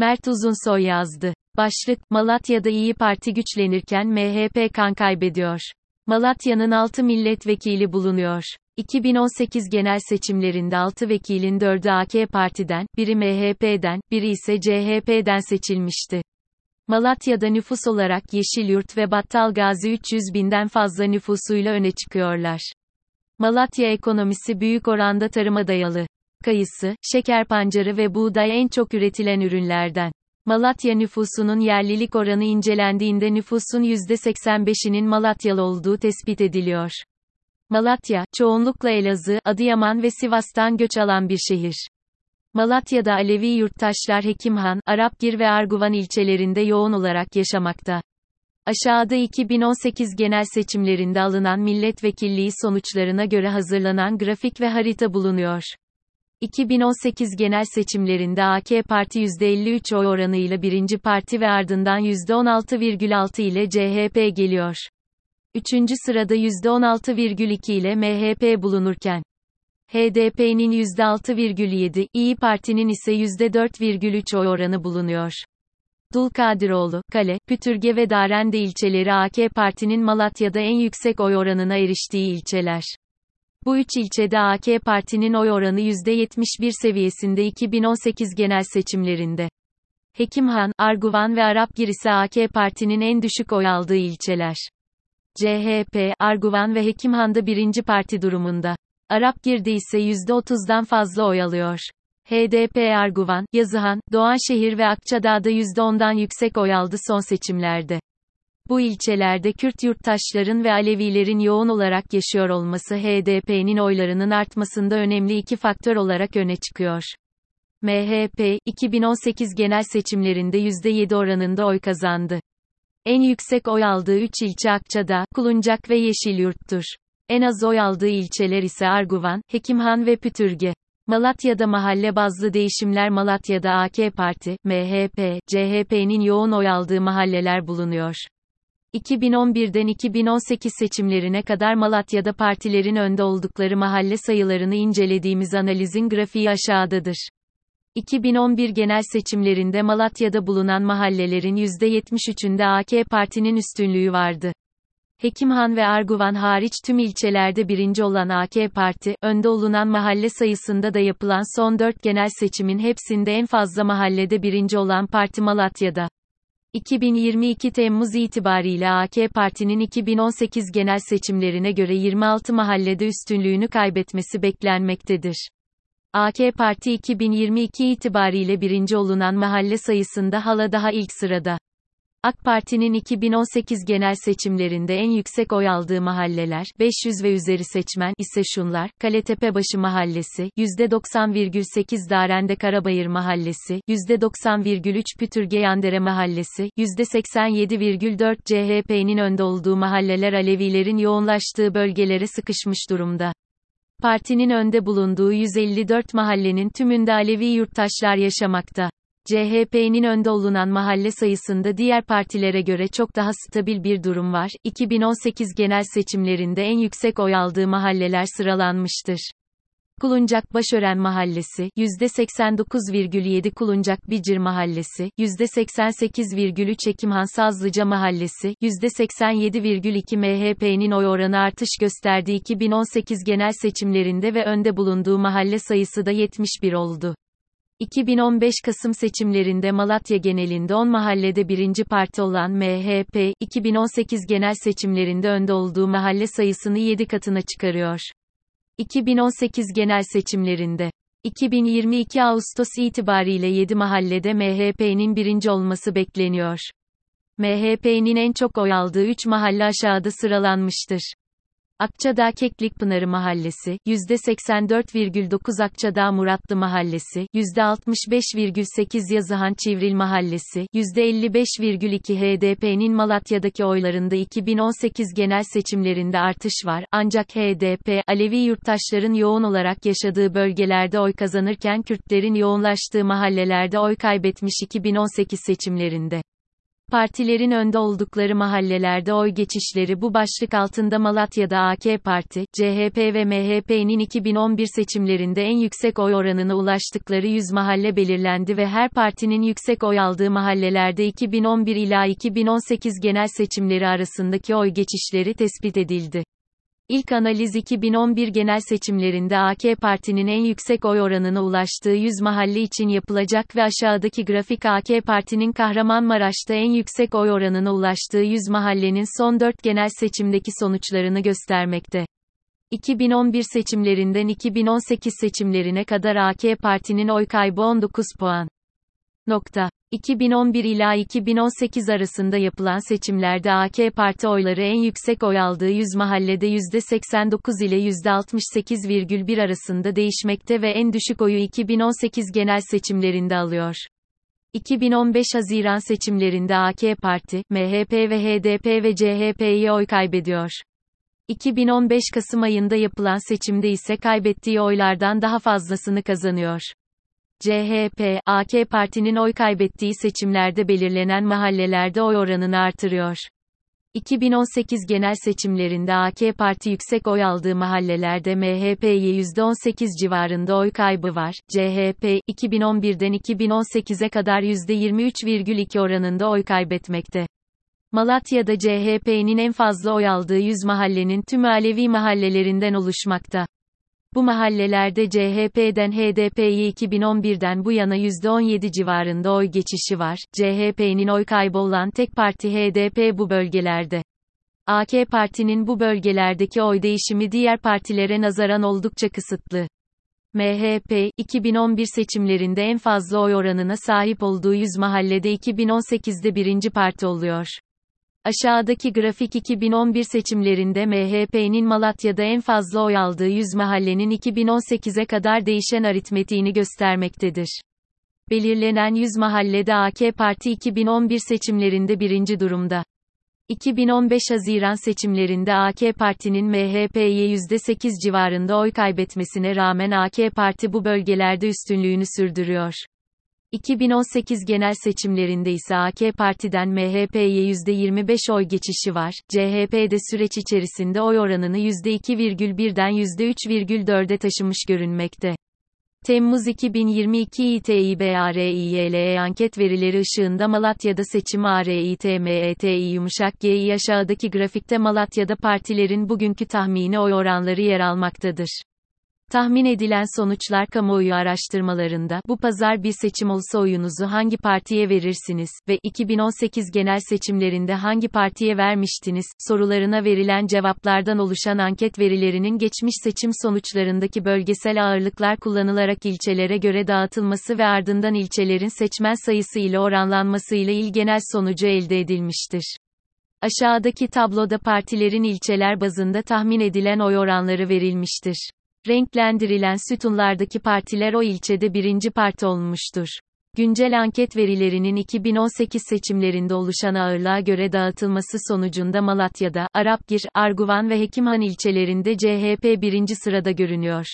Mert Uzunsoy yazdı. Başlık, Malatya'da İyi Parti güçlenirken MHP kan kaybediyor. Malatya'nın 6 milletvekili bulunuyor. 2018 genel seçimlerinde 6 vekilin 4'ü AK Parti'den, biri MHP'den, biri ise CHP'den seçilmişti. Malatya'da nüfus olarak Yeşilyurt ve Battalgazi 300 binden fazla nüfusuyla öne çıkıyorlar. Malatya ekonomisi büyük oranda tarıma dayalı. Kayısı, şeker pancarı ve buğday en çok üretilen ürünlerden. Malatya nüfusunun yerlilik oranı incelendiğinde nüfusun %85'inin Malatyalı olduğu tespit ediliyor. Malatya, çoğunlukla Elazığ, Adıyaman ve Sivas'tan göç alan bir şehir. Malatya'da Alevi yurttaşlar Hekimhan, Arapgir ve Arguvan ilçelerinde yoğun olarak yaşamakta. Aşağıda 2018 genel seçimlerinde alınan milletvekilliği sonuçlarına göre hazırlanan grafik ve harita bulunuyor. 2018 genel seçimlerinde AK Parti %53 oy oranıyla birinci parti ve ardından %16,6 ile CHP geliyor. Üçüncü sırada %16,2 ile MHP bulunurken, HDP'nin %6,7, İyi Parti'nin ise %4,3 oy oranı bulunuyor. Dulkadiroğlu, Kale, Pütürge ve Darende ilçeleri AK Parti'nin Malatya'da en yüksek oy oranına eriştiği ilçeler. Bu üç ilçede AK Parti'nin oy oranı %71 seviyesinde 2018 genel seçimlerinde. Hekimhan, Arguvan ve Arapgir ise AK Parti'nin en düşük oy aldığı ilçeler. CHP, Arguvan ve Hekimhan'da birinci parti durumunda. Arapgir'de ise %30'dan fazla oy alıyor. HDP Arguvan, Yazıhan, Doğanşehir ve Akçadağ'da %10'dan yüksek oy aldı son seçimlerde. Bu ilçelerde Kürt yurttaşların ve Alevilerin yoğun olarak yaşıyor olması HDP'nin oylarının artmasında önemli iki faktör olarak öne çıkıyor. MHP, 2018 genel seçimlerinde %7 oranında oy kazandı. En yüksek oy aldığı 3 ilçe Akçadağ, Kuluncak ve Yeşilyurt'tur. En az oy aldığı ilçeler ise Arguvan, Hekimhan ve Pütürge. Malatya'da mahalle bazlı değişimler Malatya'da AK Parti, MHP, CHP'nin yoğun oy aldığı mahalleler bulunuyor. 2011'den 2018 seçimlerine kadar Malatya'da partilerin önde oldukları mahalle sayılarını incelediğimiz analizin grafiği aşağıdadır. 2011 genel seçimlerinde Malatya'da bulunan mahallelerin %73'ünde AK Parti'nin üstünlüğü vardı. Hekimhan ve Arguvan hariç tüm ilçelerde birinci olan AK Parti, önde olunan mahalle sayısında da yapılan son dört genel seçimin hepsinde en fazla mahallede birinci olan parti Malatya'da. 2022 Temmuz itibariyle AK Parti'nin 2018 genel seçimlerine göre 26 mahallede üstünlüğünü kaybetmesi beklenmektedir. AK Parti 2022 itibariyle birinci olunan mahalle sayısında hala daha ilk sırada. AK Parti'nin 2018 genel seçimlerinde en yüksek oy aldığı mahalleler, 500 ve üzeri seçmen ise şunlar, Kaletepebaşı Mahallesi, %90,8 Darende Karabayır Mahallesi, %90,3 Pütürge Yandere Mahallesi, %87,4 CHP'nin önde olduğu mahalleler Alevilerin yoğunlaştığı bölgelere sıkışmış durumda. Partinin önde bulunduğu 154 mahallenin tümünde Alevi yurttaşlar yaşamakta. CHP'nin önde olunan mahalle sayısında diğer partilere göre çok daha stabil bir durum var. 2018 genel seçimlerinde en yüksek oy aldığı mahalleler sıralanmıştır. Kuluncak Başören Mahallesi, %89,7 Kuluncak Bicir Mahallesi, %88,3 Ekimhan Sazlıca Mahallesi, %87,2 MHP'nin oy oranı artış gösterdiği 2018 genel seçimlerinde ve önde bulunduğu mahalle sayısı da 71 oldu. 2015 Kasım seçimlerinde Malatya genelinde 10 mahallede birinci parti olan MHP, 2018 genel seçimlerinde önde olduğu mahalle sayısını 7 katına çıkarıyor. 2018 genel seçimlerinde 2022 Ağustos itibariyle 7 mahallede MHP'nin birinci olması bekleniyor. MHP'nin en çok oy aldığı 3 mahalle aşağıda sıralanmıştır. Akçadağ Keklikpınarı Mahallesi, %84,9 Akçadağ Muratlı Mahallesi, %65,8 Yazıhan Çivril Mahallesi, %55,2 HDP'nin Malatya'daki oylarında 2018 genel seçimlerinde artış var, ancak HDP, Alevi yurttaşların yoğun olarak yaşadığı bölgelerde oy kazanırken Kürtlerin yoğunlaştığı mahallelerde oy kaybetmiş 2018 seçimlerinde. Partilerin önde oldukları mahallelerde oy geçişleri bu başlık altında Malatya'da AK Parti, CHP ve MHP'nin 2011 seçimlerinde en yüksek oy oranına ulaştıkları 100 mahalle belirlendi ve her partinin yüksek oy aldığı mahallelerde 2011 ila 2018 genel seçimleri arasındaki oy geçişleri tespit edildi. İlk analiz 2011 genel seçimlerinde AK Parti'nin en yüksek oy oranına ulaştığı 100 mahalle için yapılacak ve aşağıdaki grafik AK Parti'nin Kahramanmaraş'ta en yüksek oy oranına ulaştığı 100 mahallenin son 4 genel seçimdeki sonuçlarını göstermekte. 2011 seçimlerinden 2018 seçimlerine kadar AK Parti'nin oy kaybı 19 puan. Nokta. 2011 ila 2018 arasında yapılan seçimlerde AK Parti oyları en yüksek oy aldığı 100 mahallede %89 ile %68,1 arasında değişmekte ve en düşük oyu 2018 genel seçimlerinde alıyor. 2015 Haziran seçimlerinde AK Parti, MHP ve HDP ve CHP'ye oy kaybediyor. 2015 Kasım ayında yapılan seçimde ise kaybettiği oylardan daha fazlasını kazanıyor. CHP, AK Parti'nin oy kaybettiği seçimlerde belirlenen mahallelerde oy oranını artırıyor. 2018 genel seçimlerinde AK Parti yüksek oy aldığı mahallelerde MHP'ye %18 civarında oy kaybı var. CHP, 2011'den 2018'e kadar %23,2 oranında oy kaybetmekte. Malatya'da CHP'nin en fazla oy aldığı 100 mahallenin tüm Alevi mahallelerinden oluşmakta. Bu mahallelerde CHP'den HDP'ye 2011'den bu yana %17 civarında oy geçişi var. CHP'nin oy kaybı olan tek parti HDP bu bölgelerde. AK Parti'nin bu bölgelerdeki oy değişimi diğer partilere nazaran oldukça kısıtlı. MHP, 2011 seçimlerinde en fazla oy oranına sahip olduğu 100 mahallede 2018'de birinci parti oluyor. Aşağıdaki grafik 2011 seçimlerinde MHP'nin Malatya'da en fazla oy aldığı 100 mahallenin 2018'e kadar değişen aritmetiğini göstermektedir. Belirlenen 100 mahallede AK Parti 2011 seçimlerinde birinci durumda. 2015 Haziran seçimlerinde AK Parti'nin MHP'ye %8 civarında oy kaybetmesine rağmen AK Parti bu bölgelerde üstünlüğünü sürdürüyor. 2018 genel seçimlerinde ise AK Parti'den MHP'ye %25 oy geçişi var. CHP de süreç içerisinde oy oranını %2,1'den %3,4'e taşımış görünmekte. Temmuz 2022 İTİBARİYLE anket verileri ışığında Malatya'da seçim ARİTMETİ yumuşak G'yi aşağıdaki grafikte Malatya'da partilerin bugünkü tahmini oy oranları yer almaktadır. Tahmin edilen sonuçlar kamuoyu araştırmalarında bu pazar bir seçim olsa oyunuzu hangi partiye verirsiniz ve 2018 genel seçimlerinde hangi partiye vermiştiniz sorularına verilen cevaplardan oluşan anket verilerinin geçmiş seçim sonuçlarındaki bölgesel ağırlıklar kullanılarak ilçelere göre dağıtılması ve ardından ilçelerin seçmen sayısı ile oranlanması ile il genel sonucu elde edilmiştir. Aşağıdaki tabloda partilerin ilçeler bazında tahmin edilen oy oranları verilmiştir. Renklendirilen sütunlardaki partiler o ilçede birinci parti olmuştur. Güncel anket verilerinin 2018 seçimlerinde oluşan ağırlığa göre dağıtılması sonucunda Malatya'da, Arapgir, Arguvan ve Hekimhan ilçelerinde CHP birinci sırada görünüyor.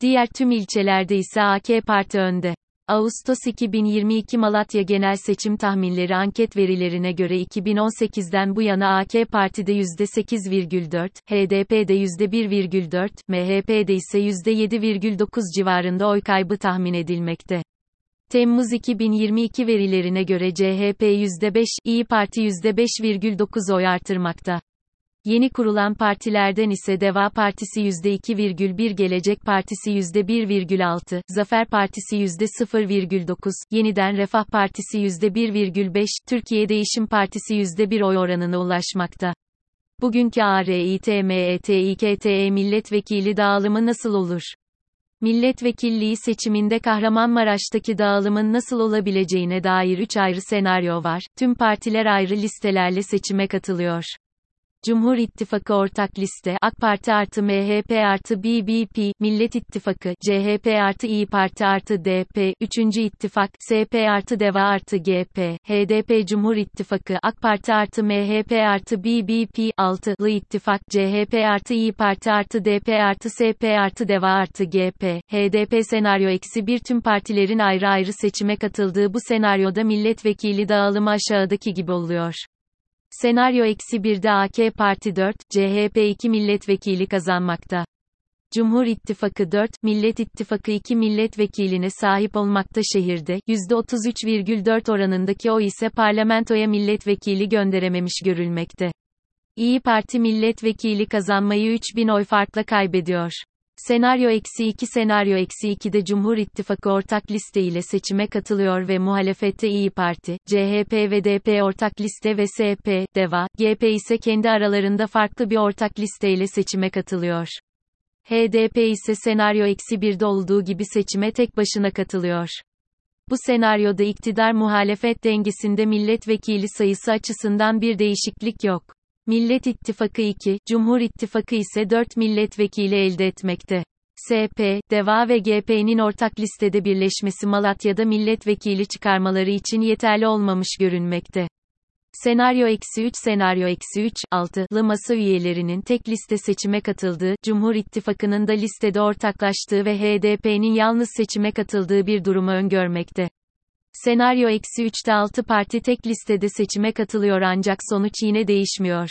Diğer tüm ilçelerde ise AK Parti önde. Ağustos 2022 Malatya Genel Seçim Tahminleri anket verilerine göre 2018'den bu yana AK Parti'de %8,4, HDP'de %1,4, MHP'de ise %7,9 civarında oy kaybı tahmin edilmekte. Temmuz 2022 verilerine göre CHP %5, İyi Parti %5,9 oy artırmakta. Yeni kurulan partilerden ise Deva Partisi %2,1 Gelecek Partisi %1,6, Zafer Partisi %0,9, Yeniden Refah Partisi %1,5, Türkiye Değişim Partisi %1 oy oranına ulaşmakta. Bugünkü ARİTMETİKTE milletvekili dağılımı nasıl olur? Milletvekilliği seçiminde Kahramanmaraş'taki dağılımın nasıl olabileceğine dair 3 ayrı senaryo var. Tüm partiler ayrı listelerle seçime katılıyor. Cumhur İttifakı ortak liste AK Parti artı MHP artı BBP, Millet İttifakı, CHP artı İyi Parti artı DP, 3. İttifak, SP artı DEVA artı GP, HDP Cumhur İttifakı AK Parti artı MHP artı BBP, 6'lı İttifak, CHP artı İyi Parti artı DP artı SP artı DEVA artı GP, HDP senaryo eksi bir tüm partilerin ayrı ayrı seçime katıldığı bu senaryoda milletvekili dağılımı aşağıdaki gibi oluyor. Senaryo eksi 1'de AK Parti 4, CHP 2 milletvekili kazanmakta. Cumhur İttifakı 4, Millet İttifakı 2 milletvekiline sahip olmakta şehirde, %33,4 oranındaki oy ise parlamentoya milletvekili gönderememiş görülmekte. İyi Parti milletvekili kazanmayı 3000 oy farkla kaybediyor. Senaryo eksi 2 Senaryo eksi 2'de Cumhur İttifakı ortak liste ile seçime katılıyor ve muhalefette İyi Parti, CHP ve DP ortak liste ve SP, DEVA, GP ise kendi aralarında farklı bir ortak liste ile seçime katılıyor. HDP ise senaryo eksi 1'de olduğu gibi seçime tek başına katılıyor. Bu senaryoda iktidar muhalefet dengesinde milletvekili sayısı açısından bir değişiklik yok. Millet İttifakı 2, Cumhur İttifakı ise 4 milletvekili elde etmekte. SP, DEVA ve GP'nin ortak listede birleşmesi Malatya'da milletvekili çıkarmaları için yeterli olmamış görünmekte. Senaryo eksi 3 Senaryo eksi 3, 6'lı masa üyelerinin tek liste seçime katıldığı, Cumhur İttifakı'nın da listede ortaklaştığı ve HDP'nin yalnız seçime katıldığı bir durumu öngörmekte. Senaryo eksi 3'te 6 parti tek listede seçime katılıyor ancak sonuç yine değişmiyor.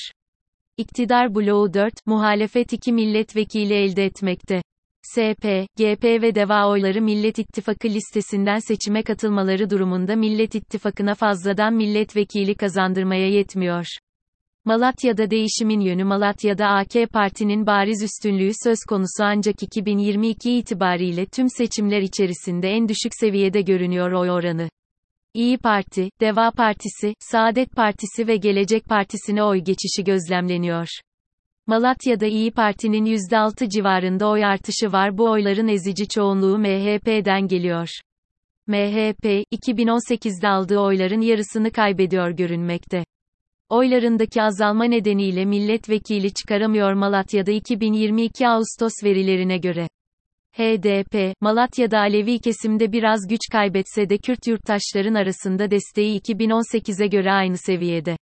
İktidar bloğu 4, muhalefet 2 milletvekili elde etmekte. SP, GP ve DEVA oyları Millet İttifakı listesinden seçime katılmaları durumunda Millet İttifakı'na fazladan milletvekili kazandırmaya yetmiyor. Malatya'da değişimin yönü Malatya'da AK Parti'nin bariz üstünlüğü söz konusu ancak 2022 itibariyle tüm seçimler içerisinde en düşük seviyede görünüyor oy oranı. İyi Parti, Deva Partisi, Saadet Partisi ve Gelecek Partisi'ne oy geçişi gözlemleniyor. Malatya'da İyi Parti'nin %6 civarında oy artışı var bu oyların ezici çoğunluğu MHP'den geliyor. MHP, 2018'de aldığı oyların yarısını kaybediyor görünmekte. Oylarındaki azalma nedeniyle milletvekili çıkaramıyor Malatya'da 2022 Ağustos verilerine göre. HDP, Malatya'da Alevi kesimde biraz güç kaybetse de Kürt yurttaşların arasında desteği 2018'e göre aynı seviyede.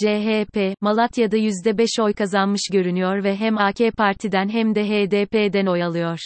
CHP, Malatya'da %5 oy kazanmış görünüyor ve hem AK Parti'den hem de HDP'den oy alıyor.